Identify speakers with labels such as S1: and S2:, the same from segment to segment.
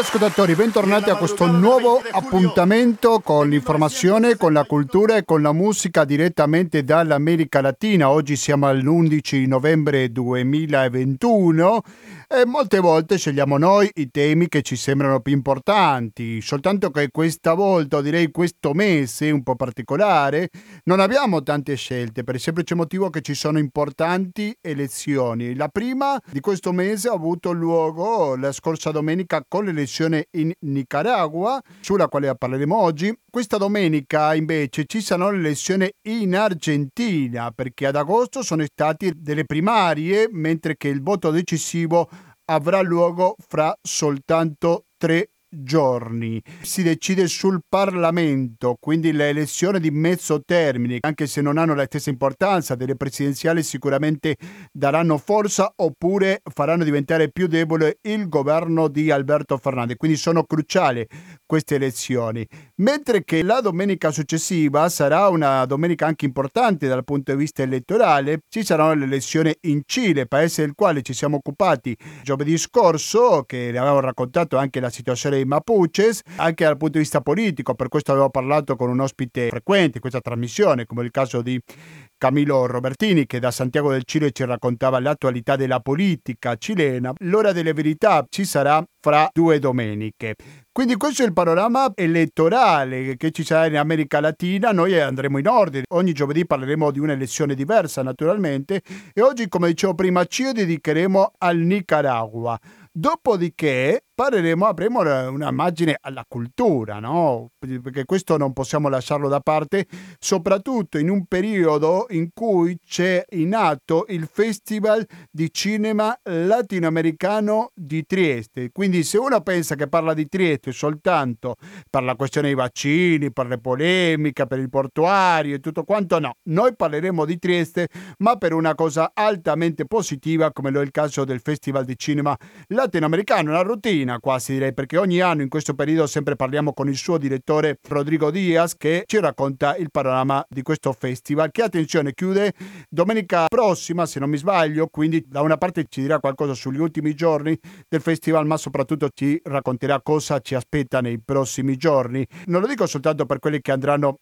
S1: Ascoltatori, bentornati a questo nuovo appuntamento con l'informazione, con la cultura e con la musica direttamente dall'America Latina. Oggi siamo all'11 novembre 2021 e molte volte scegliamo noi i temi che ci sembrano più importanti, soltanto che questa volta, o direi questo mese un po' particolare, non abbiamo tante scelte per il semplice motivo che ci sono importanti elezioni. La prima di questo mese ha avuto luogo la scorsa domenica con l'elezione in Nicaragua, sulla quale parleremo oggi. Questa domenica invece ci saranno le elezioni in Argentina perché ad agosto sono state delle primarie mentre che il voto decisivo avrà luogo fra soltanto tre giorni. Si decide sul Parlamento, quindi le elezioni di mezzo termine, anche se non hanno la stessa importanza delle presidenziali, sicuramente daranno forza oppure faranno diventare più debole il governo di Alberto Fernandez. Quindi sono cruciali queste elezioni. Mentre che la domenica successiva sarà una domenica anche importante dal punto di vista elettorale, ci saranno le elezioni in Cile, paese del quale ci siamo occupati giovedì scorso, che le avevo raccontato anche la situazione dei Mapuches, anche dal punto di vista politico, per questo avevo parlato con un ospite frequente in questa trasmissione, come il caso di Camilo Robertini che da Santiago del Cile ci raccontava l'attualità della politica cilena. L'ora delle verità ci sarà fra due domeniche. Quindi questo è il panorama elettorale che ci sarà in America Latina, noi andremo in ordine, ogni giovedì parleremo di un'elezione diversa naturalmente e oggi come dicevo prima ci dedicheremo al Nicaragua. Dopodiché parleremo, avremo un'immagine alla cultura, no? Perché questo non possiamo lasciarlo da parte, soprattutto in un periodo in cui c'è in atto il Festival di Cinema Latinoamericano di Trieste. Quindi se uno pensa che parla di Trieste soltanto per la questione dei vaccini, per le polemiche, per il portuario e tutto quanto, no. Noi parleremo di Trieste, ma per una cosa altamente positiva, come lo è il caso del Festival di Cinema latinoamericano, una routine quasi direi, perché ogni anno in questo periodo sempre parliamo con il suo direttore Rodrigo Diaz che ci racconta il panorama di questo festival che attenzione chiude domenica prossima se non mi sbaglio, quindi da una parte ci dirà qualcosa sugli ultimi giorni del festival ma soprattutto ci racconterà cosa ci aspetta nei prossimi giorni. Non lo dico soltanto per quelli che andranno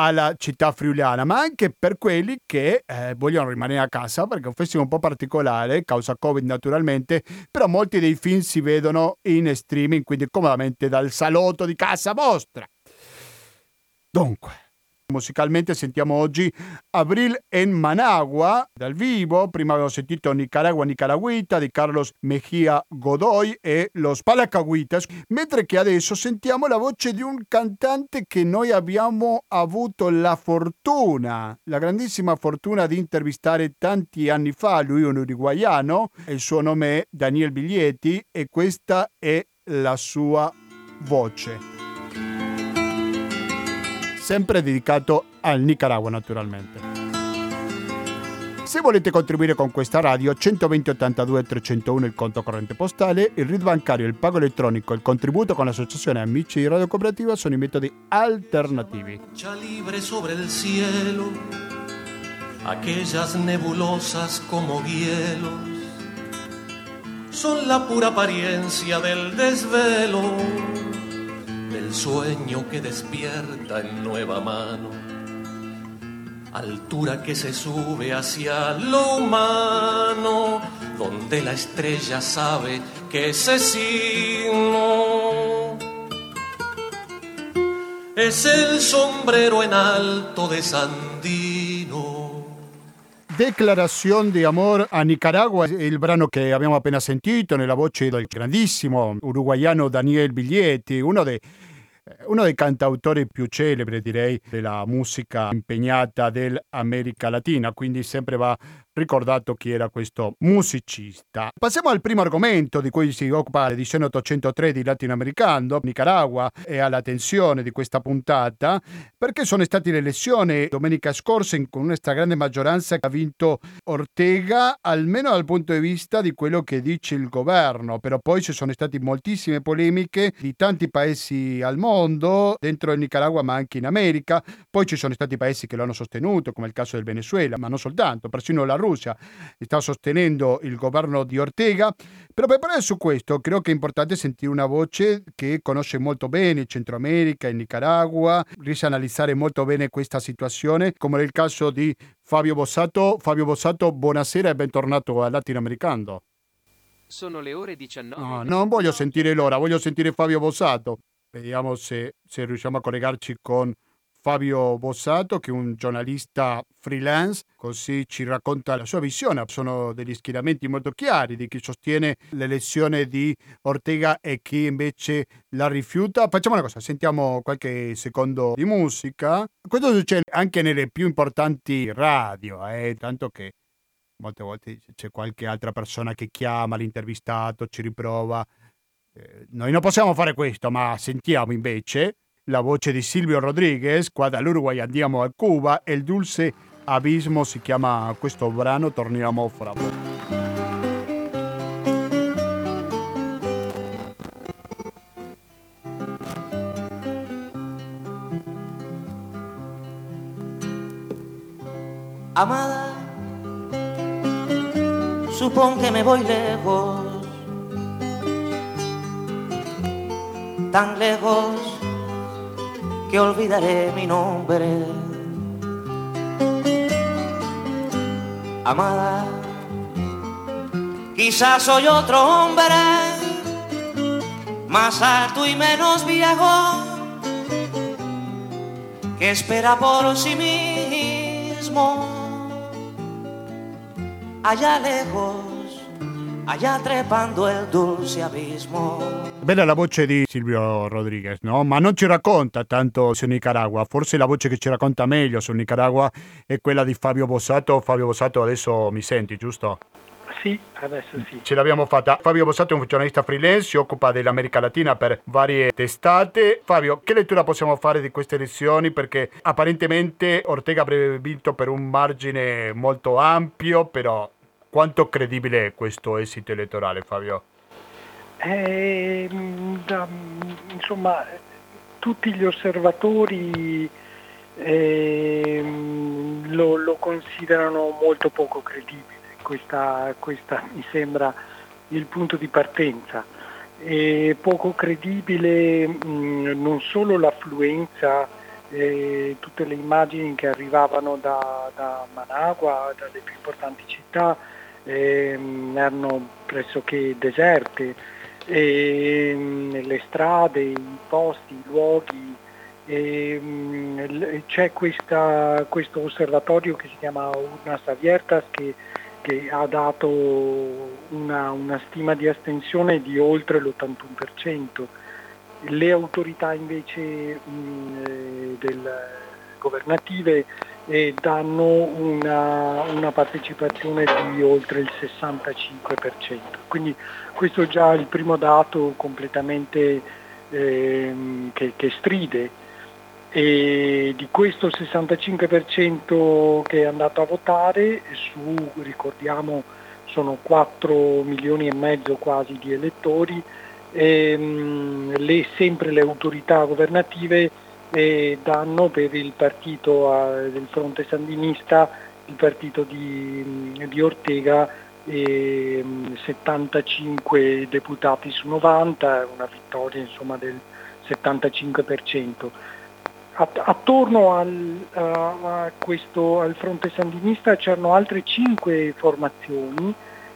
S1: alla città friulana, ma anche per quelli che eh, vogliono rimanere a casa perché è un festival un po' particolare, causa Covid naturalmente, però molti dei film si vedono in streaming, quindi comodamente dal salotto di casa vostra. Dunque, Musicalmente sentiamo oggi Abril en Managua dal vivo, prima avevo sentito Nicaragua Nicaragüita di Carlos Mejía Godoy e Los Palacagüitas, mentre che adesso sentiamo la voce di un cantante che noi abbiamo avuto la fortuna, la grandissima fortuna di intervistare tanti anni fa, lui è un uruguaiano, il suo nome è Daniel Biglietti e questa è la sua voce sempre dedicato al Nicaragua naturalmente. Se volete contribuire con questa radio, 120 82 301 il conto corrente postale, il RID bancario, il pago elettronico, il contributo con l'associazione Amici di Radio Cooperativa sono i metodi alternativi.
S2: aquellas nebulosas como hielos, son la pura apariencia del desvelo del sueño que despierta en nueva mano, altura que se sube hacia lo humano, donde la estrella sabe que ese signo es el sombrero en alto de Sandino.
S1: Declarazione di amor a Nicaragua, il brano che abbiamo appena sentito nella voce del grandissimo uruguaiano Daniel Biglietti, uno dei uno dei cantautori più celebri, direi, della musica impegnata dell'America Latina, quindi sempre va ricordato chi era questo musicista. Passiamo al primo argomento di cui si occupa l'edizione 803 di Latinoamericano, Nicaragua, e alla tensione di questa puntata, perché sono state le elezioni domenica scorsa con una stragrande maggioranza che ha vinto Ortega, almeno dal punto di vista di quello che dice il governo, però poi ci sono state moltissime polemiche di tanti paesi al mondo, dentro il Nicaragua ma anche in America, poi ci sono stati paesi che lo hanno sostenuto, come il caso del Venezuela, ma non soltanto, persino la Russia Russia sta sostenendo il governo di Ortega. Però per parlare su questo credo che è importante sentire una voce che conosce molto bene il Centro America, il Nicaragua, riesce a analizzare molto bene questa situazione, come nel caso di Fabio Bossato. Fabio Bossato, buonasera e bentornato al Latinoamericano.
S3: Sono le ore 19.
S1: No, non voglio sentire l'ora, voglio sentire Fabio Bossato. Vediamo se, se riusciamo a collegarci con Fabio Bossato, che è un giornalista freelance, così ci racconta la sua visione. Sono degli schieramenti molto chiari di chi sostiene l'elezione di Ortega e chi invece la rifiuta. Facciamo una cosa, sentiamo qualche secondo di musica. Questo succede anche nelle più importanti radio, eh, tanto che molte volte c'è qualche altra persona che chiama l'intervistato, ci riprova. Eh, noi non possiamo fare questo, ma sentiamo invece la voce di Silvio Rodriguez, qua dall'Uruguay andiamo a Cuba e il dulce abismo si chiama questo brano, torniamo fra.
S4: Amada, supón que me voy lejos, tan lejos que olvidaré mi nombre. Amada, quizás soy otro hombre, más alto y menos viejo, que espera por sí mismo allá lejos allá trepando il dulce abismo.
S1: Bella la voce di Silvio Rodriguez, no? Ma non ci racconta tanto su Nicaragua. Forse la voce che ci racconta meglio su Nicaragua è quella di Fabio Bossato. Fabio Bossato, adesso mi senti, giusto?
S5: Sì, adesso sì.
S1: Ce l'abbiamo fatta. Fabio Bossato è un giornalista freelance, si occupa dell'America Latina per varie testate. Fabio, che lettura possiamo fare di queste elezioni? Perché apparentemente Ortega avrebbe vinto per un margine molto ampio, però quanto credibile è questo esito elettorale, Fabio?
S5: Eh, insomma, tutti gli osservatori eh, lo, lo, considerano molto poco credibile. Questa, questa mi sembra il punto di partenza. È poco credibile mh, non solo l'affluenza, eh, tutte le immagini che arrivavano da, da Managua, dalle più importanti città, ehm, erano pressoché deserte, ehm, le strade, i posti, i luoghi. Ehm, c'è questa, questo osservatorio che si chiama Urnas Aviertas che, che ha dato una, una, stima di astensione di oltre l'81%. Le autorità invece mh, eh, del, governative e danno una, una, partecipazione di oltre il 65%. Quindi questo è già il primo dato completamente ehm, che, che, stride e di questo 65% che è andato a votare, su, ricordiamo, sono 4 milioni e mezzo quasi di elettori, ehm, le, sempre le autorità governative e danno per il partito uh, del fronte sandinista, il partito di, di Ortega, eh, 75 deputati su 90, una vittoria insomma, del 75%. Attorno al, a questo, al fronte sandinista c'erano altre 5 formazioni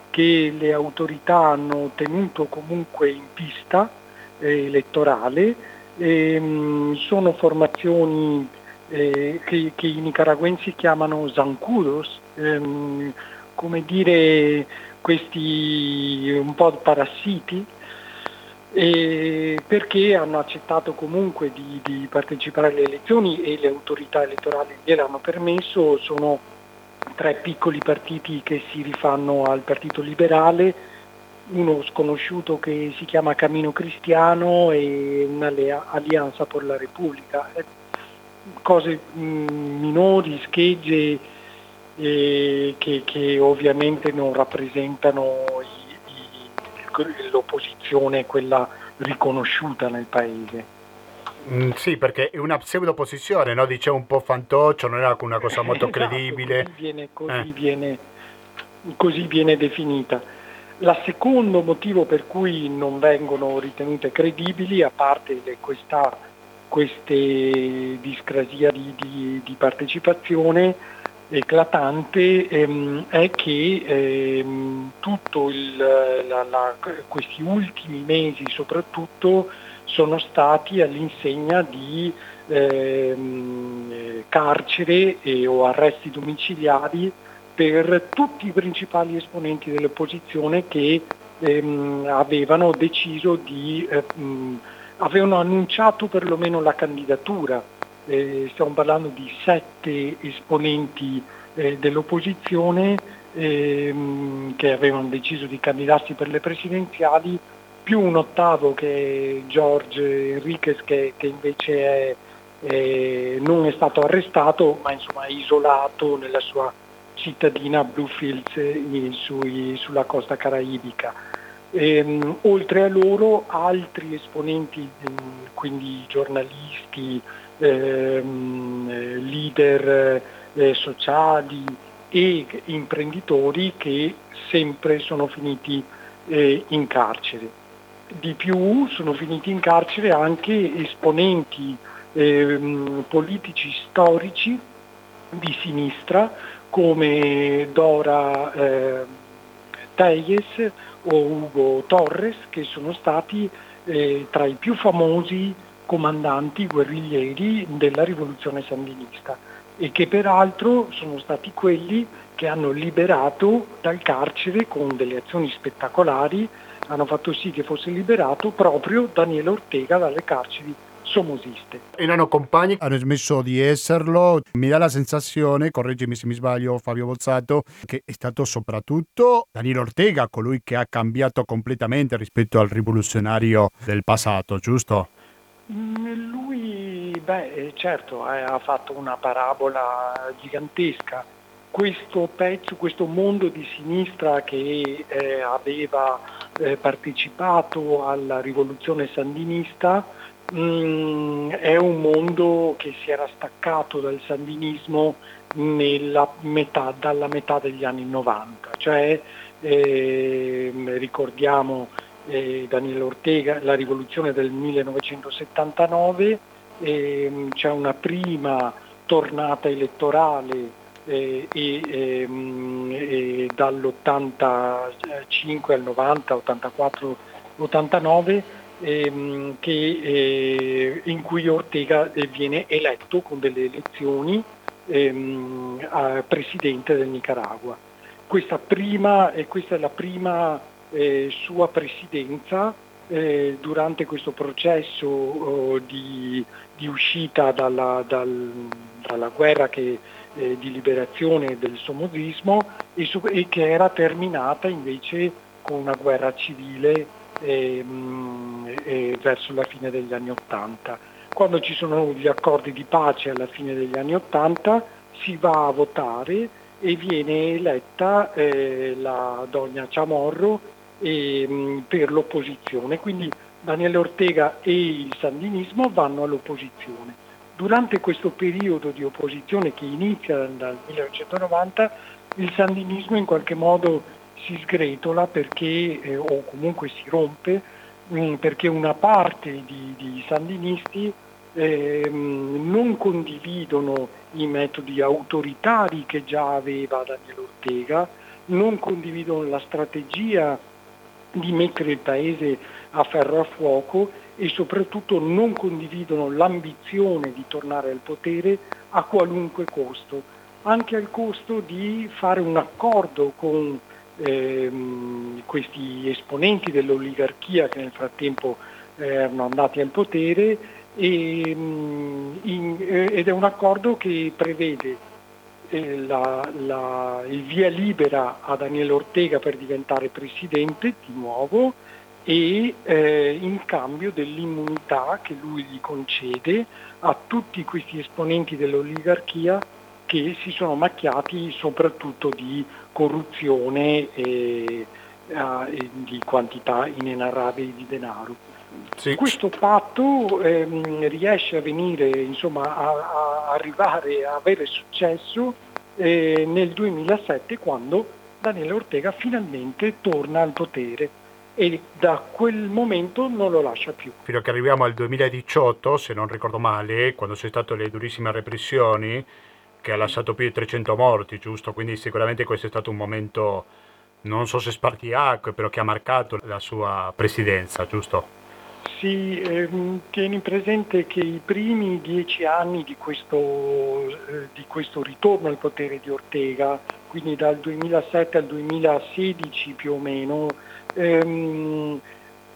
S5: che le autorità hanno tenuto comunque in pista eh, elettorale ehm, sono formazioni eh, che, che, i nicaraguensi chiamano zancudos, ehm, come dire questi un po' parassiti, perché hanno accettato comunque di, di, partecipare alle elezioni e le autorità elettorali gliel'hanno permesso, sono tre piccoli partiti che si rifanno al Partito Liberale, uno sconosciuto che si chiama Camino Cristiano e un'alleanza per la Repubblica. Eh, cose mm, minori, schegge eh, che, che, ovviamente non rappresentano i, i, l'opposizione, quella riconosciuta nel paese.
S1: Mm, sì, perché è una pseudo-opposizione, no? dicevo un po' fantoccio, non era una cosa molto
S5: esatto,
S1: credibile.
S5: Così viene, così eh. viene così viene definita. Il secondo motivo per cui non vengono ritenute credibili, a parte questa queste discrasia di, di, di partecipazione eclatante ehm, è che ehm, il, la, la, questi ultimi mesi soprattutto sono stati all'insegna di ehm, carcere e, o arresti domiciliari per tutti i principali esponenti dell'opposizione che ehm, avevano deciso di eh, avevano annunciato perlomeno la candidatura. Eh, stiamo parlando di sette esponenti eh, dell'opposizione ehm, che avevano deciso di candidarsi per le presidenziali, più un ottavo che è George Enriquez che, che invece è, è, non è stato arrestato ma insomma è isolato nella sua cittadina Bluefields eh, sui, sulla costa caraibica. Ehm, oltre a loro altri esponenti, ehm, quindi giornalisti, ehm, leader eh, sociali e imprenditori che sempre sono finiti eh, in carcere. Di più sono finiti in carcere anche esponenti ehm, politici storici di sinistra come Dora eh, Teyes o Hugo Torres che sono stati eh, tra i più famosi comandanti guerriglieri della rivoluzione sandinista e che peraltro sono stati quelli che hanno liberato dal carcere con delle azioni spettacolari, hanno fatto sì che fosse liberato proprio Daniele Ortega dalle carceri somosiste.
S1: Erano compagni, hanno smesso di esserlo. Mi dà la sensazione, correggimi se mi sbaglio Fabio Bozzato, che è stato soprattutto Daniele Ortega colui che ha cambiato completamente rispetto al rivoluzionario del passato, giusto?
S5: Mm, lui, beh, certo, eh, ha fatto una parabola gigantesca. Questo pezzo, questo mondo di sinistra che eh, aveva eh, partecipato alla rivoluzione sandinista, Mm, è un mondo che si era staccato dal sandinismo metà, dalla metà degli anni 90, cioè eh, ricordiamo eh, Daniele Ortega, la rivoluzione del 1979, eh, c'è una prima tornata elettorale eh, e, ehm, e dall'85 al 90, 84, 89 ehm, che, eh, in cui Ortega viene eletto con delle elezioni ehm, a presidente del Nicaragua. Questa, prima, eh, questa è la prima eh, sua presidenza eh, durante questo processo oh, di, di, uscita dalla, dal, dalla guerra che, eh, di liberazione del somozismo e, e che era terminata invece con una guerra civile e, e verso la fine degli anni Ottanta. Quando ci sono gli accordi di pace alla fine degli anni Ottanta si va a votare e viene eletta eh, la donna Chamorro eh, per l'opposizione, quindi Daniele Ortega e il sandinismo vanno all'opposizione. Durante questo periodo di opposizione che inizia dal 1990, il sandinismo in qualche modo si sgretola perché, eh, o comunque si rompe mh, mm, perché una parte di, di sandinisti eh, non condividono i metodi autoritari che già aveva Daniele Ortega, non condividono la strategia di mettere il paese a ferro a fuoco e soprattutto non condividono l'ambizione di tornare al potere a qualunque costo, anche al costo di fare un accordo con ehm, questi esponenti dell'oligarchia che nel frattempo eh, erano andati al potere e, mm, in, eh, ed è un accordo che prevede eh, la, la, il via libera a Daniele Ortega per diventare presidente di nuovo e eh, in cambio dell'immunità che lui gli concede a tutti questi esponenti dell'oligarchia che si sono macchiati soprattutto di corruzione e, e di quantità inenarrabili di denaro. Sì. Questo patto ehm, riesce a venire, insomma, a, a, arrivare a avere successo eh, nel 2007 quando Daniele Ortega finalmente torna al potere e da quel momento non lo lascia più.
S1: Fino a che arriviamo al 2018, se non ricordo male, quando c'è state le durissime repressioni, che ha lasciato più di 300 morti, giusto? Quindi sicuramente questo è stato un momento, non so se spartiacque, però che ha marcato la sua presidenza, giusto?
S5: Sì, ehm, tieni presente che i primi dieci anni di questo, eh, di questo ritorno al potere di Ortega, quindi dal 2007 al 2016 più o meno, ehm,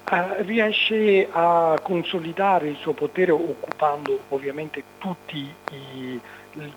S5: eh, riesce a consolidare il suo potere occupando ovviamente tutti i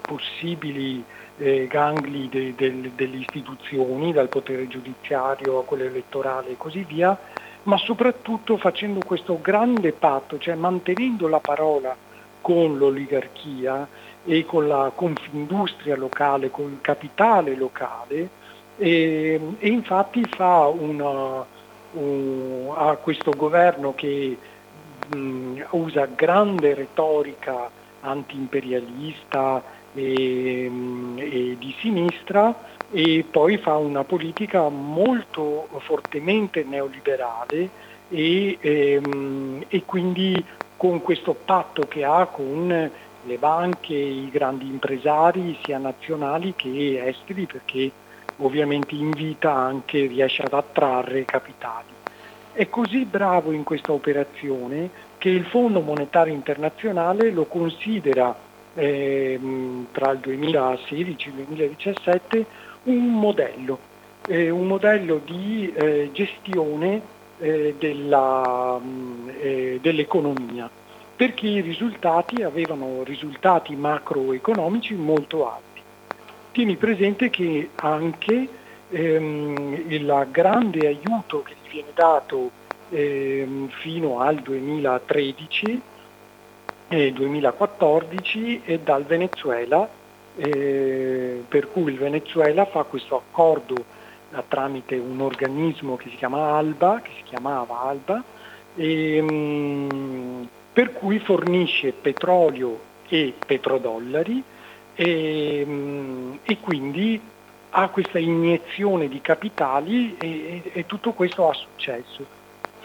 S5: possibili eh, gangli de, de, delle istituzioni, dal potere giudiziario a quello elettorale e così via, ma soprattutto facendo questo grande patto, cioè mantenendo la parola con l'oligarchia e con la confindustria locale, con il capitale locale e, e infatti fa una, un, ha questo governo che mh, usa grande retorica antiimperialista e, e di sinistra e poi fa una politica molto fortemente neoliberale e, ehm, e, quindi con questo patto che ha con le banche, i grandi impresari sia nazionali che esteri perché ovviamente invita anche, riesce ad attrarre capitali. È così bravo in questa operazione che il Fondo Monetario Internazionale lo considera eh, tra il 2016 e il 2017 un modello, eh, un modello di eh, gestione eh, della, mm, eh, dell'economia, perché i risultati avevano risultati macroeconomici molto alti. Tieni presente che anche ehm, il grande aiuto che gli viene dato ehm, fino al 2013 e 2014 è dal Venezuela eh, per cui il Venezuela fa questo accordo eh, tramite un organismo che si chiama ALBA, che si chiamava ALBA, e, mh, mm, per cui fornisce petrolio e petrodollari e, mh, mm, e quindi ha questa iniezione di capitali e, e, tutto questo ha successo.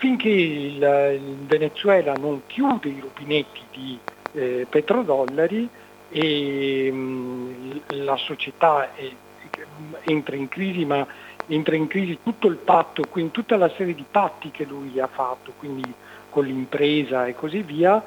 S5: Finché il, il Venezuela non chiude i rubinetti di eh, petrodollari, e mm, la società è, entra in crisi, ma entra in crisi tutto il patto, quindi tutta la serie di patti che lui ha fatto, quindi con l'impresa e così via,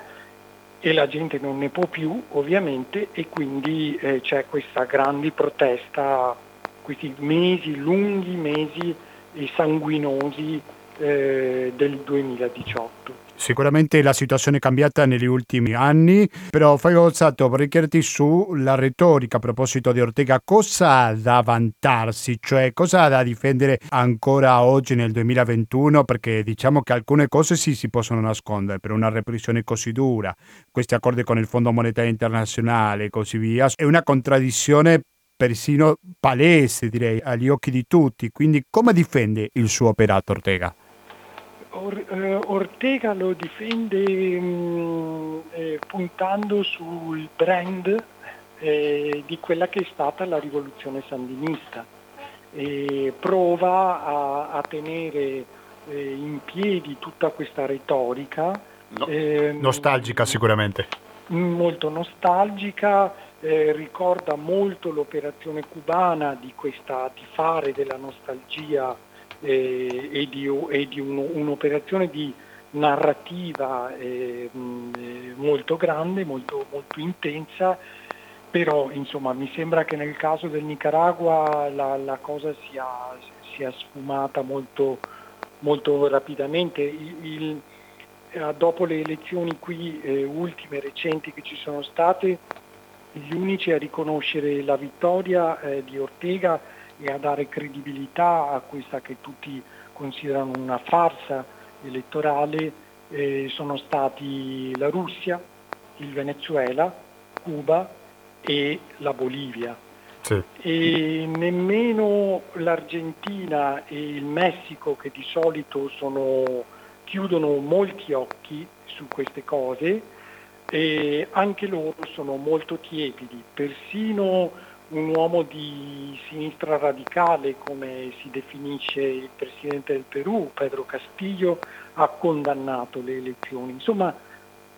S5: e la gente non ne può più ovviamente e quindi eh, c'è questa grande protesta, questi mesi, lunghi mesi e sanguinosi eh, del 2018.
S1: Sicuramente la situazione è cambiata negli ultimi anni, però fai Gozzato, vorrei chiederti sulla retorica a proposito di Ortega, cosa ha da vantarsi, cioè cosa ha da difendere ancora oggi nel 2021, perché diciamo che alcune cose sì si possono nascondere per una repressione così dura, questi accordi con il Fondo Monetario Internazionale e così via, è una contraddizione persino palese direi agli occhi di tutti, quindi come difende il suo operato Ortega?
S5: Or, eh, Ortega lo difende mh, mm, eh, puntando sul brand eh, di quella che è stata la rivoluzione sandinista e prova a, a tenere eh, in piedi tutta questa retorica.
S1: No, ehm, nostalgica sicuramente.
S5: Molto nostalgica, eh, ricorda molto l'operazione cubana di, questa, di fare della nostalgia eh, e di, e di un, un'operazione di narrativa eh, molto grande, molto, molto, intensa, però insomma mi sembra che nel caso del Nicaragua la, la cosa sia, sia, sfumata molto, molto rapidamente. Il, il, eh, dopo le elezioni qui eh, ultime, recenti che ci sono state, gli unici a riconoscere la vittoria eh, di Ortega e a dare credibilità a questa che tutti considerano una farsa elettorale eh, sono stati la Russia, il Venezuela, Cuba e la Bolivia. Sì. E nemmeno l'Argentina e il Messico, che di solito sono, chiudono molti occhi su queste cose, anche loro sono molto tiepidi, persino un uomo di sinistra radicale, come si definisce il presidente del Perù, Pedro Castillo, ha condannato le elezioni. Insomma,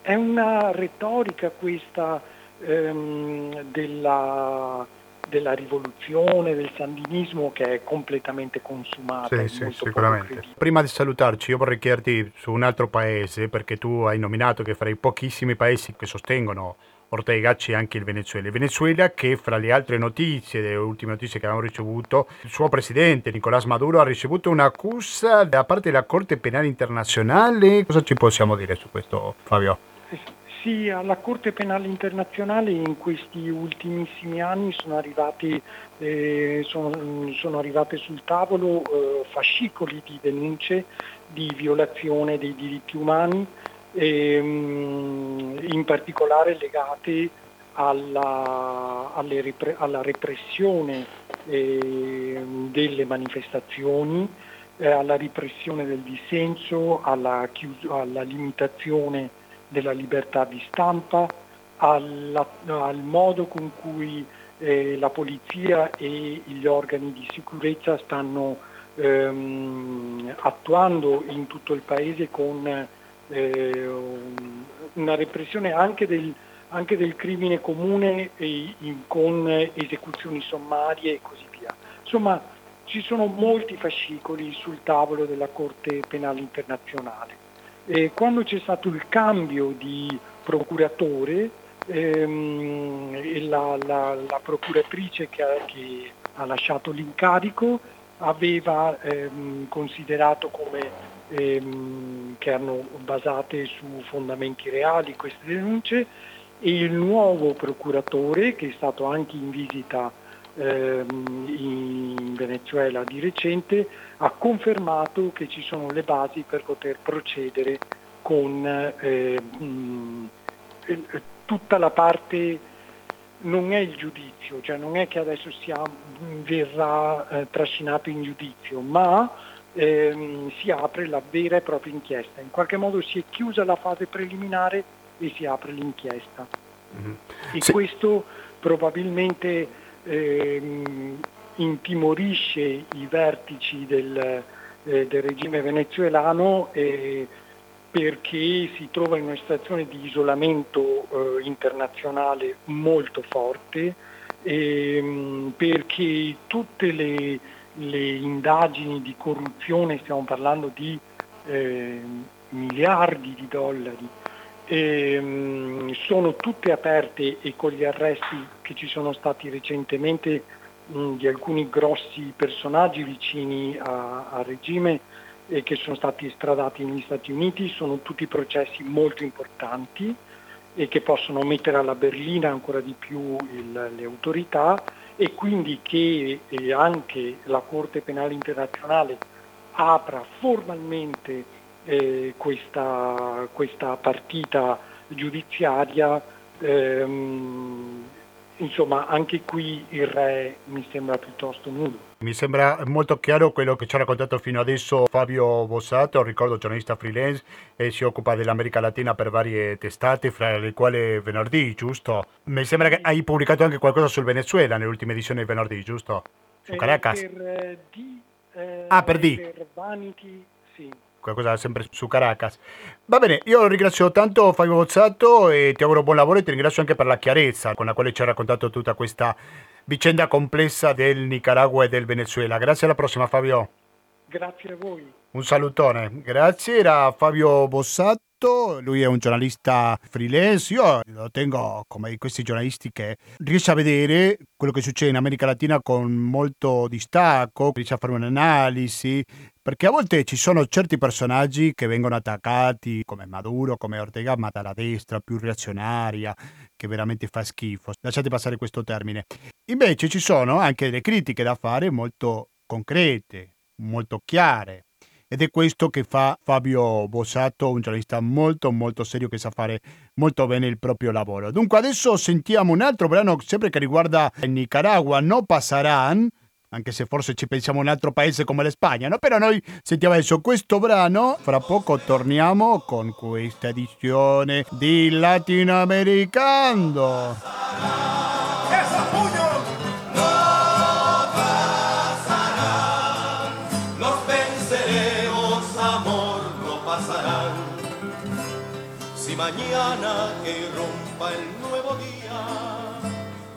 S5: è una retorica questa ehm, della, della, rivoluzione, del sandinismo che è completamente consumata.
S1: Sì, sì, sicuramente. Prima di salutarci, io vorrei chiederti su un altro paese, perché tu hai nominato che fra i pochissimi paesi che sostengono Ortega c'è anche il Venezuela. Il Venezuela che fra le altre notizie, le ultime notizie che abbiamo ricevuto, il suo presidente Nicolás Maduro ha ricevuto un'accusa da parte della Corte Penale Internazionale. Cosa ci possiamo dire su questo Fabio?
S5: Sì, alla Corte Penale Internazionale in questi ultimissimi anni sono arrivati, eh, sono, sono arrivate sul tavolo eh, fascicoli di denunce di violazione dei diritti umani ehm, in particolare legate alla, repre, alla repressione eh, delle manifestazioni, eh, alla repressione del dissenso, alla, chius- alla, limitazione della libertà di stampa, alla, al modo con cui eh, la polizia e gli organi di sicurezza stanno ehm, attuando in tutto il paese con eh, una repressione anche del, anche del crimine comune in, con esecuzioni sommarie e così via. Insomma, ci sono molti fascicoli sul tavolo della Corte Penale Internazionale. E quando c'è stato il cambio di procuratore, ehm, la, la, la, procuratrice che ha, che ha, lasciato l'incarico aveva ehm, considerato come ehm, che hanno basate su fondamenti reali queste denunce e il nuovo procuratore che è stato anche in visita ehm, in Venezuela di recente ha confermato che ci sono le basi per poter procedere con eh, mh, tutta la parte non è il giudizio, cioè non è che adesso sia, verrà eh, trascinato in giudizio, ma ehm, si apre la vera e propria inchiesta. In qualche modo si è chiusa la fase preliminare e si apre l'inchiesta. Mm-hmm. E sì. questo probabilmente ehm, intimorisce i vertici del, eh, del regime venezuelano eh, perché si trova in una situazione di isolamento eh, internazionale molto forte, ehm, perché tutte le le indagini di corruzione, stiamo parlando di eh, miliardi di dollari, eh, sono tutte aperte e con gli arresti che ci sono stati recentemente mh, di alcuni grossi personaggi vicini al regime e che sono stati estradati negli Stati Uniti, sono tutti processi molto importanti e che possono mettere alla berlina ancora di più il, le autorità e quindi che eh, anche la Corte Penale Internazionale apra formalmente eh, questa, questa, partita giudiziaria, ehm, insomma anche qui il re mi sembra piuttosto nudo.
S1: Mi sembra molto chiaro quello che ci ha raccontato fino adesso Fabio Bossato, ricordo giornalista freelance e si occupa dell'America Latina per varie testate, fra le quali venerdì, giusto? Mi sembra che hai pubblicato anche qualcosa sul Venezuela nell'ultima edizione di venerdì, giusto? Su Caracas?
S5: Eh, per, D,
S1: eh, ah, per D.
S5: Per Vanity, sì
S1: qualcosa sempre su Caracas. Va bene, io ringrazio tanto Fabio Bozzato e ti auguro buon lavoro e ti ringrazio anche per la chiarezza con la quale ci ha raccontato tutta questa vicenda complessa del Nicaragua e del Venezuela. Grazie alla prossima Fabio.
S5: Grazie a voi.
S1: Un salutone. Grazie, era Fabio Bossato lui è un giornalista freelance, io lo tengo come questi giornalisti che riesce a vedere quello che succede in America Latina con molto distacco, riesce a fare un'analisi, perché a volte ci sono certi personaggi che vengono attaccati come Maduro, come Ortega, ma dalla destra più reazionaria, che veramente fa schifo. Lasciate passare questo termine. Invece ci sono anche delle critiche da fare molto concrete, molto chiare. Ed è questo che fa Fabio Bossato, un giornalista molto molto serio che sa fare molto bene il proprio lavoro. Dunque adesso sentiamo un altro brano sempre che riguarda il Nicaragua, No Pasarán, anche se forse ci pensiamo un altro paese come la Spagna, no? Però noi sentiamo adesso questo brano, fra poco torniamo con questa edizione di
S6: Latinoamericando. Esa mañana que rompa el nuevo día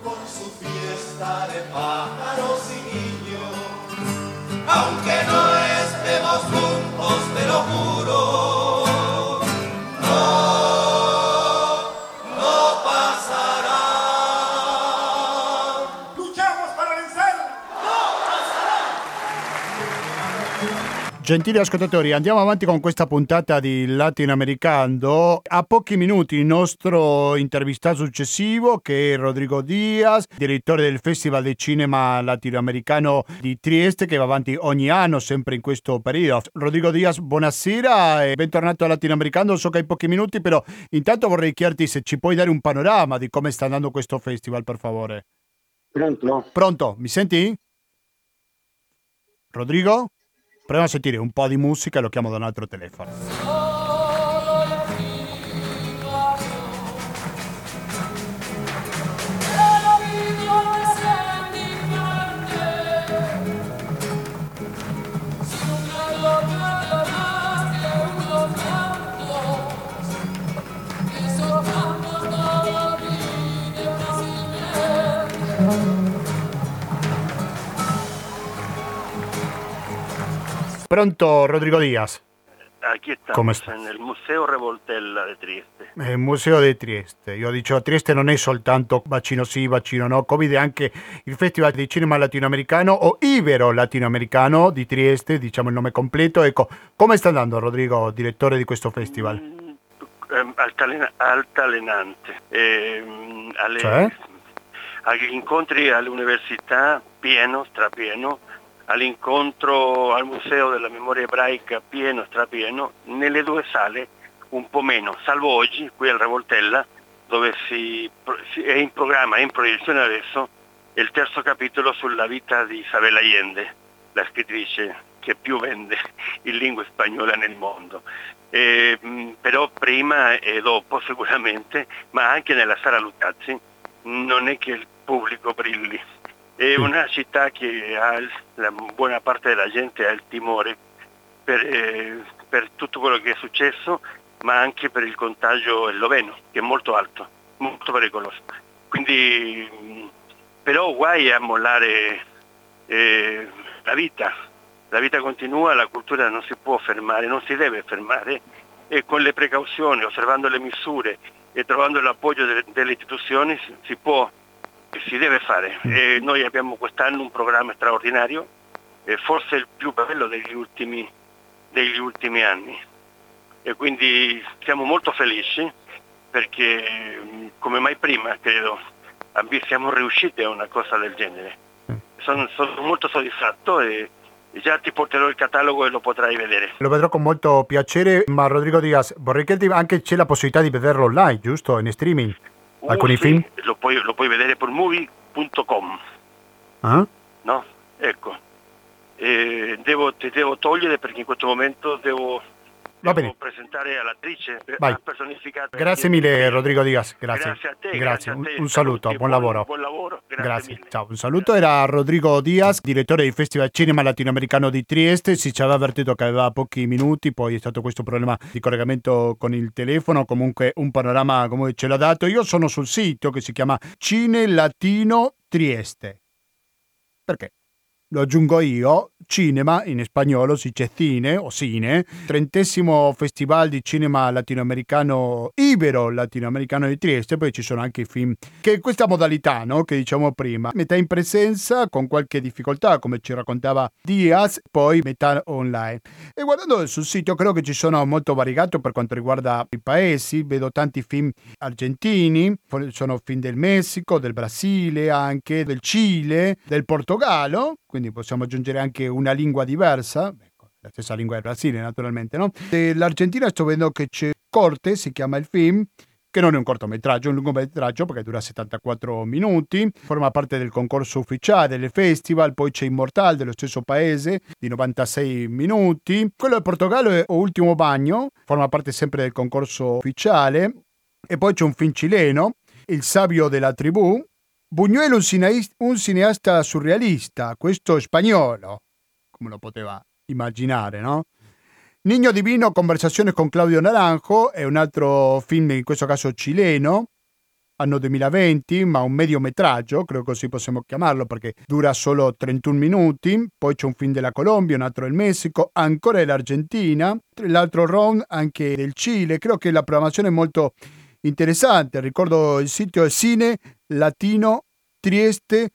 S6: con su fiesta de pájaros y aunque no estemos juntos, te lo juro.
S1: Gentili ascoltatori, andiamo avanti con questa puntata di Latinoamericano. A pochi minuti il nostro intervistato successivo che è Rodrigo Diaz, direttore del Festival di Cinema Latinoamericano di Trieste che va avanti ogni anno, sempre in questo periodo. Rodrigo Diaz, buonasera e bentornato a Latinoamericano. So che hai pochi minuti, però intanto vorrei chiederti se ci puoi dare un panorama di come sta andando questo festival, per favore.
S7: Pronto?
S1: Pronto, mi senti? Rodrigo? Proviamo a sentire un po' di musica e lo chiamo da un altro telefono. Pronto Rodrigo Diaz,
S7: Aquí estamos, en el Museo Revoltella de Trieste.
S1: eh, Museo di Trieste. Io dicevo, Trieste non è soltanto vaccino sì, vaccino no, Covid, è anche il Festival di Cinema Latinoamericano o Ibero Latinoamericano di Trieste, diciamo il nome completo. Ecco, come sta andando Rodrigo, direttore di questo festival?
S7: Mm, ehm, altalena- altalenante. Ehm, alle-
S1: Cioè?
S7: agli incontri alle università pieno, strapieno, all'incontro al Museo della Memoria Ebraica pieno, strapieno, nelle due sale un po' meno, salvo oggi qui al Revoltella dove si, è in programma, è in proiezione adesso il terzo capitolo sulla vita di Isabel Allende, la scrittrice che più vende in lingua spagnola nel mondo. Eh, però prima e dopo sicuramente, ma anche nella sala Lucazzi, non è che il pubblico brilli. È una città che ha, la buona parte della gente ha il timore per, eh, per tutto quello che è successo, ma anche per il contagio esloveno, che è molto alto, molto pericoloso. Quindi, mh, però guai a mollare eh, la vita. La vita continua, la cultura non si può fermare, non si deve fermare e con le precauzioni, osservando le misure e trovando l'appoggio delle, delle istituzioni si, può si deve fare. E noi abbiamo quest'anno un programma straordinario, eh, forse il più bello degli ultimi, degli ultimi anni. E quindi siamo molto felici perché mh, come mai prima credo siamo riusciti a una cosa del genere. Sono, sono molto soddisfatto e già ti porterò il catalogo e lo potrai vedere.
S1: Lo vedrò con molto piacere, ma Rodrigo Diaz, vorrei chiederti anche c'è la possibilità di vederlo online, giusto? In streaming?
S7: Uh, sì,
S1: film?
S7: Lo puoi, lo puoi vedere per movie.com,
S1: Ah?
S7: no? Ecco. Eh, devo, ti devo togliere perché in questo momento devo,
S1: Va bene.
S7: presentare all'attrice per-
S1: Vai.
S7: ha personificato.
S1: Grazie mille Rodrigo Diaz, grazie.
S7: Grazie a te.
S1: Grazie,
S7: grazie a
S1: un,
S7: te.
S1: un saluto,
S7: Saluti,
S1: buon lavoro.
S7: Buon lavoro. Grazie,
S1: Grazie, ciao. Un saluto era Rodrigo Diaz, direttore del Festival Cinema Latinoamericano di Trieste. Si ci aveva avvertito che aveva pochi minuti, poi è stato questo problema di collegamento con il telefono. Comunque un panorama come ce l'ha dato. Io sono sul sito che si chiama Cine Latino Trieste. Perché? Lo aggiungo io, cinema in spagnolo si dice cine o cine, trentesimo festival di cinema latinoamericano, ibero latinoamericano di Trieste, poi ci sono anche i film che questa modalità, no, che diciamo prima, metà in presenza con qualche difficoltà, come ci raccontava Diaz, poi metà online. E guardando sul sito credo che ci sono molto variegato per quanto riguarda i paesi, vedo tanti film argentini, sono film del Messico, del Brasile, anche del Cile, del Portogallo, quindi possiamo aggiungere anche una lingua diversa, ecco, la stessa lingua del Brasile naturalmente, no? Dell'Argentina sto vedendo che c'è Corte, si chiama il film, che non è un cortometraggio, è un lungometraggio perché dura 74 minuti, forma parte del concorso ufficiale del festival, poi c'è Immortal dello stesso paese di 96 minuti, quello del Portogallo è O Ultimo Bagno, forma parte sempre del concorso ufficiale, e poi c'è un film cileno, Il Sabio della Tribù, Buñuel un, un cineasta surrealista, questo spagnolo, come lo poteva immaginare, no? Niño Divino, conversazione con Claudio Naranjo, è un altro film, in questo caso cileno, anno 2020, ma un mediometraggio, credo così possiamo chiamarlo perché dura solo 31 minuti. Poi c'è un film della Colombia, un altro del Messico, ancora dell'Argentina, l'altro round anche del Cile. Credo che la programmazione è molto interessante. Ricordo il sito è Cine Latino Trieste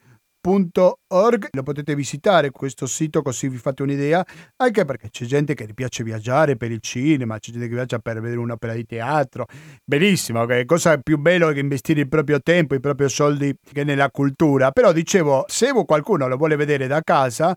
S1: www.viaggiare.org lo potete visitare questo sito così vi fate un'idea anche perché c'è gente che piace viaggiare per il cinema c'è gente che viaggia per vedere un'opera di teatro benissimo okay? cosa più bello che investire il proprio tempo i propri soldi che nella cultura però dicevo se qualcuno lo vuole vedere da casa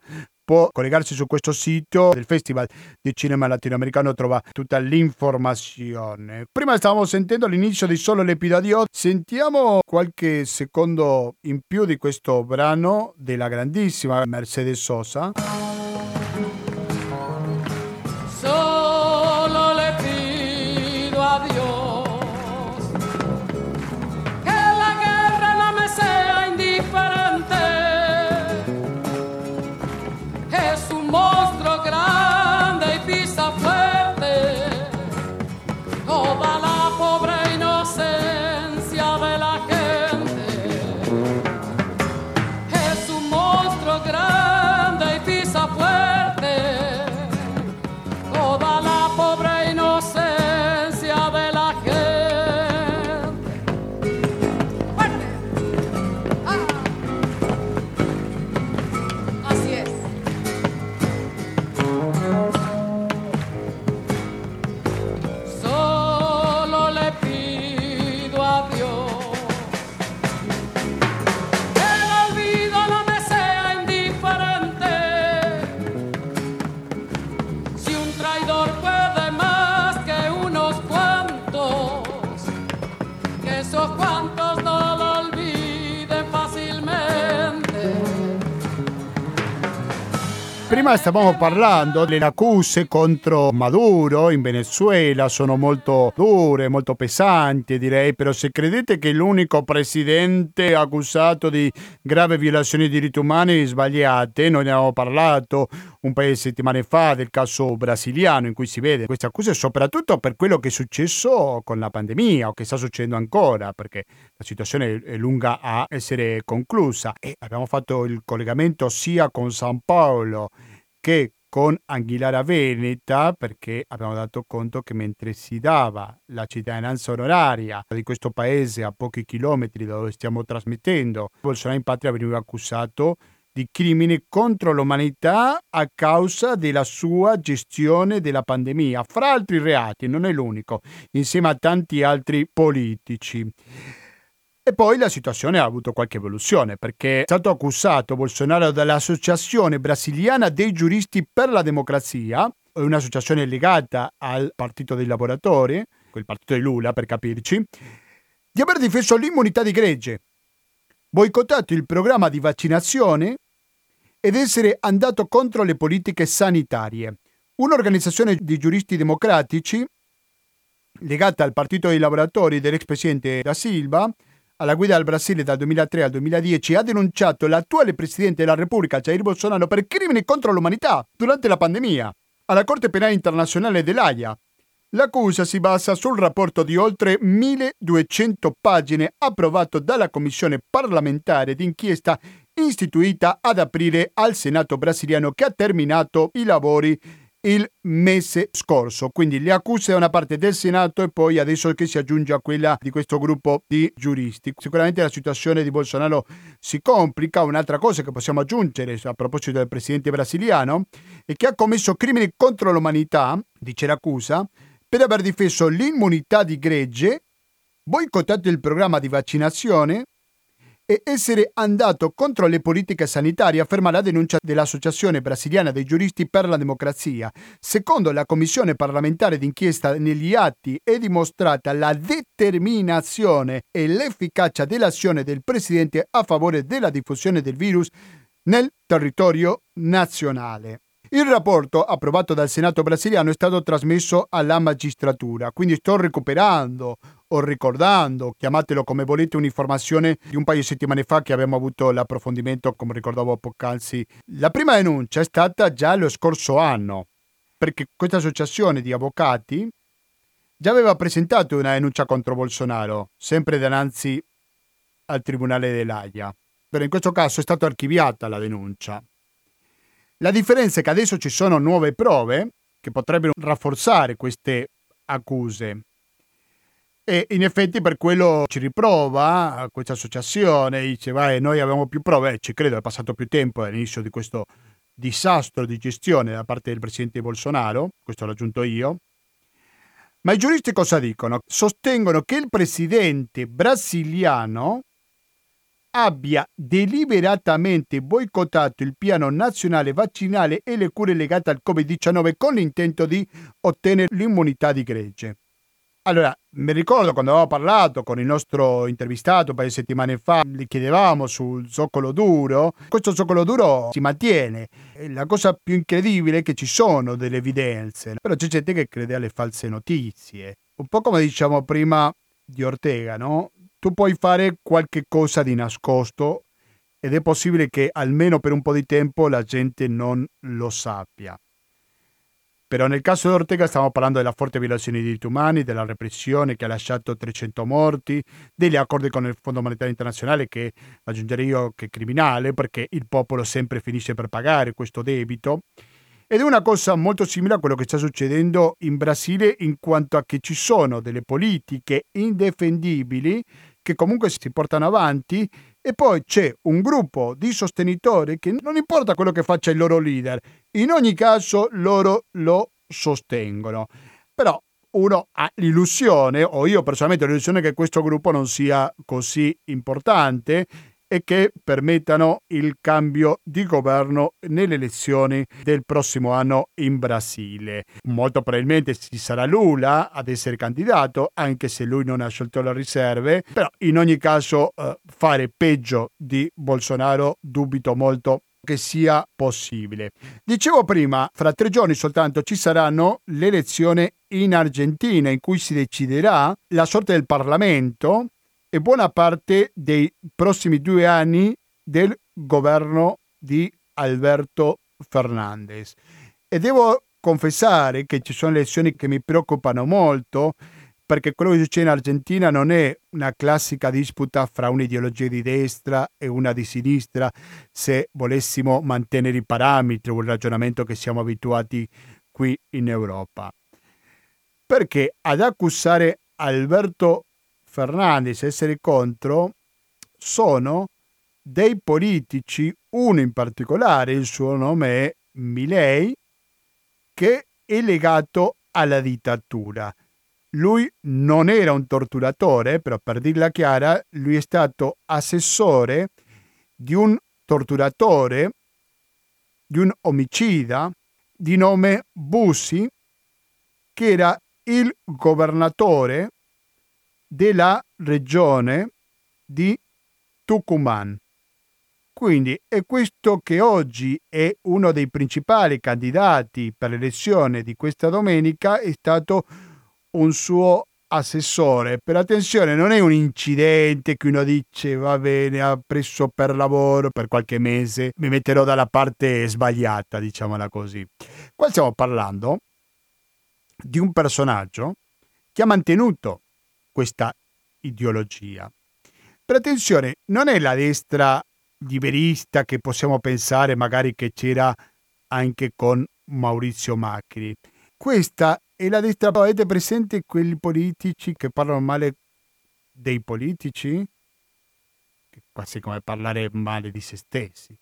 S1: può collegarsi su questo sito del Festival di Cinema Latinoamericano, trova tutta l'informazione. Prima stavamo sentendo l'inizio di Solo l'Episodio, sentiamo qualche secondo in più di questo brano della grandissima Mercedes Sosa. Prima stavamo parlando delle accuse contro Maduro in Venezuela, sono molto dure, molto pesanti direi, però se credete che l'unico presidente accusato di grave violazione dei diritti umani sbagliate, noi ne abbiamo parlato un paio di settimane fa del caso brasiliano in cui si vede queste accuse soprattutto per quello che è successo con la pandemia o che sta succedendo ancora, perché la situazione è lunga a essere conclusa. E abbiamo fatto il collegamento sia con San Paolo che con Anguillara Veneta perché abbiamo dato conto che mentre si dava la cittadinanza onoraria di questo paese a pochi chilometri da dove stiamo trasmettendo, Bolsonaro in patria veniva accusato di crimini contro l'umanità a causa della sua gestione della pandemia, fra altri reati, non è l'unico, insieme a tanti altri politici. E poi la situazione ha avuto qualche evoluzione perché è stato accusato Bolsonaro dall'Associazione Brasiliana dei Giuristi per la Democrazia, un'associazione legata al Partito dei Lavoratori, quel partito di Lula per capirci, di aver difeso l'immunità di gregge, boicottato il programma di vaccinazione ed essere andato contro le politiche sanitarie. Un'organizzazione di giuristi democratici legata al Partito dei Lavoratori dell'ex presidente da Silva alla guida del Brasile dal 2003 al 2010, ha denunciato l'attuale presidente della Repubblica, Jair Bolsonaro, per crimini contro l'umanità durante la pandemia alla Corte Penale Internazionale dell'AIA. L'accusa si basa sul rapporto di oltre 1200 pagine approvato dalla Commissione parlamentare d'inchiesta istituita ad aprile al Senato brasiliano che ha terminato i lavori il mese scorso. Quindi le accuse da una parte del Senato e poi adesso che si aggiunge a quella di questo gruppo di giuristi. Sicuramente la situazione di Bolsonaro si complica. Un'altra cosa che possiamo aggiungere a proposito del presidente brasiliano è che ha commesso crimini contro l'umanità, dice l'accusa, per aver difeso l'immunità di gregge, boicottato il programma di vaccinazione, e essere andato contro le politiche sanitarie, afferma la denuncia dell'Associazione brasiliana dei giuristi per la democrazia. Secondo la Commissione parlamentare d'inchiesta negli atti è dimostrata la determinazione e l'efficacia dell'azione del Presidente a favore della diffusione del virus nel territorio nazionale. Il rapporto approvato dal Senato brasiliano è stato trasmesso alla magistratura, quindi sto recuperando o ricordando, chiamatelo come volete, un'informazione di un paio di settimane fa che abbiamo avuto l'approfondimento, come ricordavo poc'anzi. La prima denuncia è stata già lo scorso anno perché questa associazione di avvocati già aveva presentato una denuncia contro Bolsonaro, sempre dinanzi al Tribunale dell'Aia. Però in questo caso è stata archiviata la denuncia. La differenza è che adesso ci sono nuove prove che potrebbero rafforzare queste accuse. E in effetti per quello ci riprova questa associazione, dice vai, noi abbiamo più prove, ci credo, è passato più tempo all'inizio di questo disastro di gestione da parte del presidente Bolsonaro, questo l'ho aggiunto io. Ma i giuristi cosa dicono? Sostengono che il presidente brasiliano abbia deliberatamente boicottato il piano nazionale vaccinale e le cure legate al Covid-19 con l'intento di ottenere l'immunità di gregge. Allora, mi ricordo quando avevo parlato con il nostro intervistato un paio di settimane fa, gli chiedevamo sul zoccolo duro, questo zoccolo duro si mantiene. La cosa più incredibile è che ci sono delle evidenze, però c'è gente che crede alle false notizie. Un po' come diciamo prima di Ortega, no? Tu puoi fare qualche cosa di nascosto ed è possibile che almeno per un po' di tempo la gente non lo sappia. Però nel caso di Ortega stiamo parlando della forte violazione dei diritti umani, della repressione che ha lasciato 300 morti, degli accordi con il Fondo Monetario Internazionale che aggiungerei io che è criminale perché il popolo sempre finisce per pagare questo debito. Ed è una cosa molto simile a quello che sta succedendo in Brasile in quanto a che ci sono delle politiche indefendibili che comunque si portano avanti e poi c'è un gruppo di sostenitori che non importa quello che faccia il loro leader, in ogni caso loro lo sostengono. Però uno ha l'illusione, o io personalmente ho l'illusione che questo gruppo non sia così importante e che permettano il cambio di governo nelle elezioni del prossimo anno in Brasile. Molto probabilmente ci sarà Lula ad essere candidato, anche se lui non ha scelto le riserve, però in ogni caso eh, fare peggio di Bolsonaro dubito molto che sia possibile. Dicevo prima, fra tre giorni soltanto ci saranno le elezioni in Argentina in cui si deciderà la sorte del Parlamento e buona parte dei prossimi due anni del governo di Alberto Fernandez. E devo confessare che ci sono elezioni che mi preoccupano molto perché quello che succede in Argentina non è una classica disputa fra un'ideologia di destra e una di sinistra, se volessimo mantenere i parametri o il ragionamento che siamo abituati qui in Europa. Perché ad accusare Alberto Fernandez essere contro sono dei politici, uno in particolare, il suo nome è Milei, che è legato alla dittatura. Lui non era un torturatore, però per dirla chiara, lui è stato assessore di un torturatore, di un omicida di nome Bussi, che era il governatore della regione di Tucumán. Quindi è questo che oggi è uno dei principali candidati per l'elezione di questa domenica, è stato un suo assessore. Per attenzione, non è un incidente che uno dice va bene, ha preso per lavoro per qualche mese, mi metterò dalla parte sbagliata, diciamola così. Qua stiamo parlando di un personaggio che ha mantenuto questa ideologia. Per attenzione, non è la destra liberista che possiamo pensare magari che c'era anche con Maurizio Macri. Questa è la destra, avete presente quelli politici che parlano male dei politici? Quasi come parlare male di se stessi.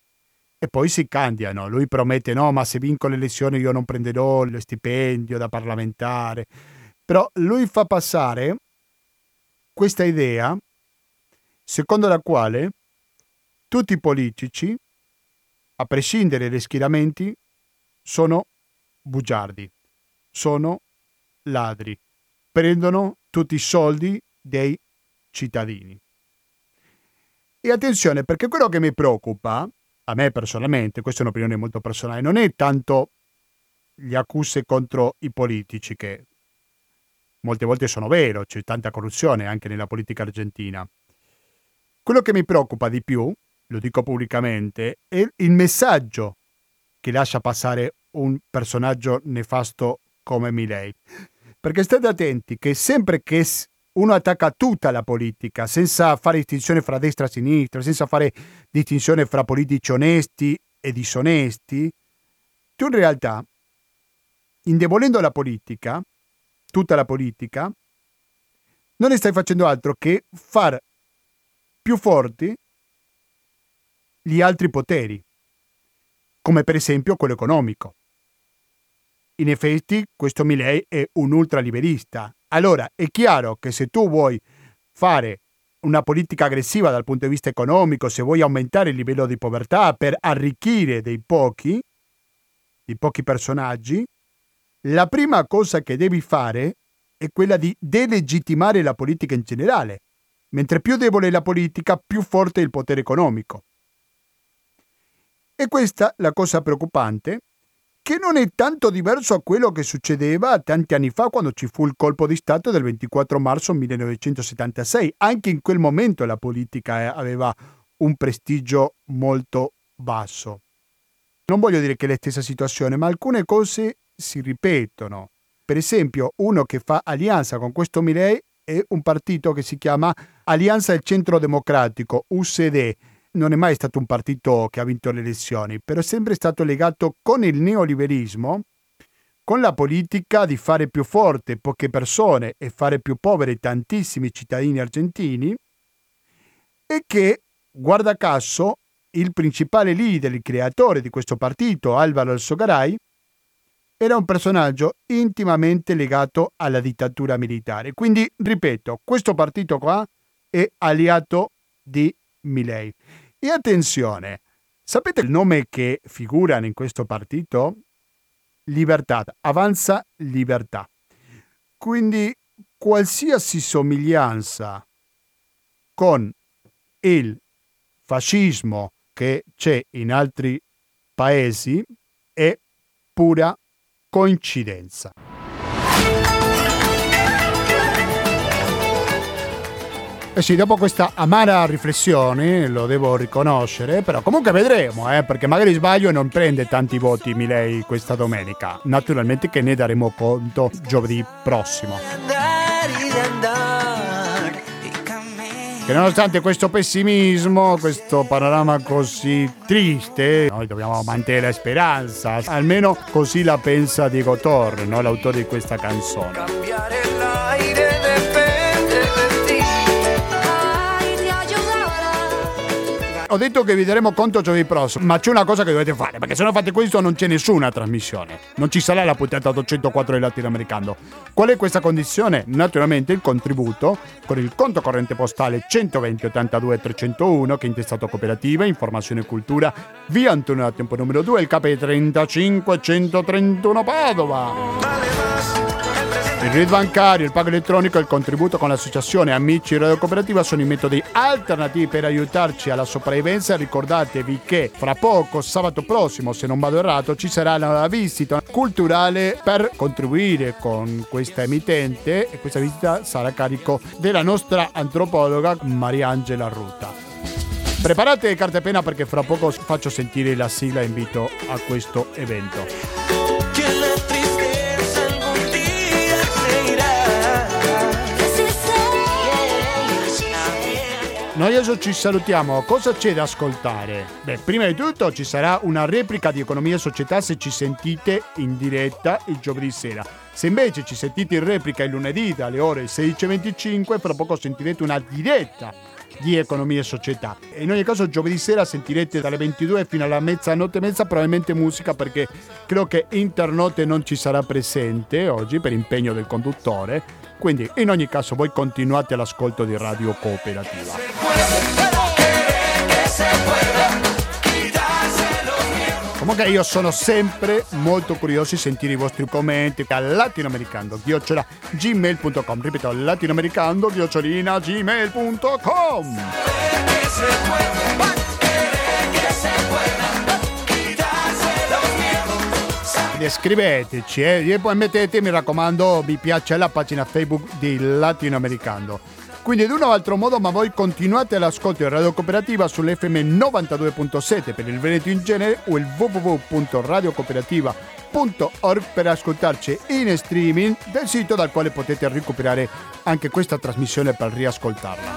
S1: E poi si candiano. Lui promette: no, ma se vinco le elezioni io non prenderò lo stipendio da parlamentare. Però lui fa passare questa idea secondo la quale tutti i politici, a prescindere dai schieramenti, sono bugiardi, sono ladri, prendono tutti i soldi dei cittadini. E attenzione, perché quello che mi preoccupa, a me personalmente, questa è un'opinione molto personale, non è tanto le accuse contro i politici che molte volte sono vero, c'è tanta corruzione anche nella politica argentina. Quello che mi preoccupa di più, lo dico pubblicamente, è il messaggio che lascia passare un personaggio nefasto come Milei. Perché state attenti che sempre che uno attacca tutta la politica senza fare distinzione fra destra e sinistra, senza fare distinzione fra politici onesti e disonesti, tu in realtà, indebolendo la politica, tutta la politica, non stai facendo altro che far più forti gli altri poteri, come per esempio quello economico. In effetti questo Milei è un ultraliberista. Allora è chiaro che se tu vuoi fare una politica aggressiva dal punto di vista economico, se vuoi aumentare il livello di povertà per arricchire dei pochi, di pochi personaggi, la prima cosa che devi fare è quella di delegittimare la politica in generale. Mentre più debole è la politica, più forte è il potere economico. E questa la cosa preoccupante, che non è tanto diverso a quello che succedeva tanti anni fa quando ci fu il colpo di Stato del 24 marzo 1976. Anche in quel momento la politica eh, aveva un prestigio molto basso. Non voglio dire che è la stessa situazione, ma alcune cose si ripetono. Per esempio, uno che fa alleanza con questo Milei è un partito che si chiama Alleanza del Centro Democratico, UCD non è mai stato un partito che ha vinto le elezioni, però è sempre stato legato con il neoliberismo, con la politica di fare più forte poche persone e fare più povere tantissimi cittadini argentini, e che, guarda caso, il principale leader, il creatore di questo partito, Alvaro Alzogaray, era un personaggio intimamente legato alla dittatura militare. Quindi, ripeto, questo partito qua è alleato di Milei. E attenzione, sapete il nome che figura in questo partito? Libertà, Avanza Libertà. Quindi qualsiasi somiglianza con il fascismo che c'è in altri paesi è pura coincidenza. Eh sì, dopo questa amara riflessione, lo devo riconoscere, però comunque vedremo, eh, perché magari sbaglio e non prende tanti voti Milei questa domenica. Naturalmente che ne daremo conto giovedì prossimo. Che nonostante questo pessimismo, questo panorama così triste, noi dobbiamo mantenere la speranza. Almeno così la pensa Diego Torre, no? l'autore di questa canzone. Ho detto che vi daremo conto giovedì prossimo, ma c'è una cosa che dovete fare, perché se non fate questo non c'è nessuna trasmissione. Non ci sarà la puntata 804 del latinoamericano. Qual è questa condizione? Naturalmente il contributo con il conto corrente postale 120 82 301 che è intestato cooperativa, informazione e cultura, via Antonio Tempo numero 2, il KP 35 131 Padova. Il RID bancario, il pago elettronico e il contributo con l'associazione Amici Radio Cooperativa sono i metodi alternativi per aiutarci alla sopravvivenza. Ricordatevi che fra poco, sabato prossimo, se non vado errato, ci sarà una visita culturale per contribuire con questa emittente e questa visita sarà a carico della nostra antropologa Mariangela Ruta. Preparate carte e penna perché fra poco faccio sentire la sigla e invito a questo evento. Noi adesso ci salutiamo. Cosa c'è da ascoltare? Beh, prima di tutto ci sarà una replica di Economia e Società se ci sentite in diretta il giovedì sera. Se invece ci sentite in replica il lunedì dalle ore 16.25, fra poco sentirete una diretta di Economia e Società. In ogni caso giovedì sera sentirete dalle 22 fino alla mezzanotte e mezza probabilmente musica perché credo che Internote non ci sarà presente oggi per impegno del conduttore quindi in ogni caso voi continuate l'ascolto di Radio Cooperativa. Comunque io sono sempre molto curioso di sentire i vostri commenti a latinoamericano chiocciola gmail.com ripeto latinoamericano chiocciolina gmail.com scriveteci eh, e poi mettete mi raccomando mi piace la pagina Facebook di Latinoamericano Quindi in un altro modo, ma voi continuate all'ascolto di Radio Cooperativa sull'FM 92.7 per il Veneto in genere o il www.radiocooperativa.org per ascoltarci in streaming del sito dal quale potete recuperare anche questa trasmissione per riascoltarla.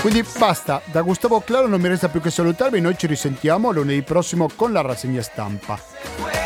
S1: Quindi basta, da Gustavo Claro non mi resta più che salutarvi, noi ci risentiamo lunedì prossimo con la rassegna stampa.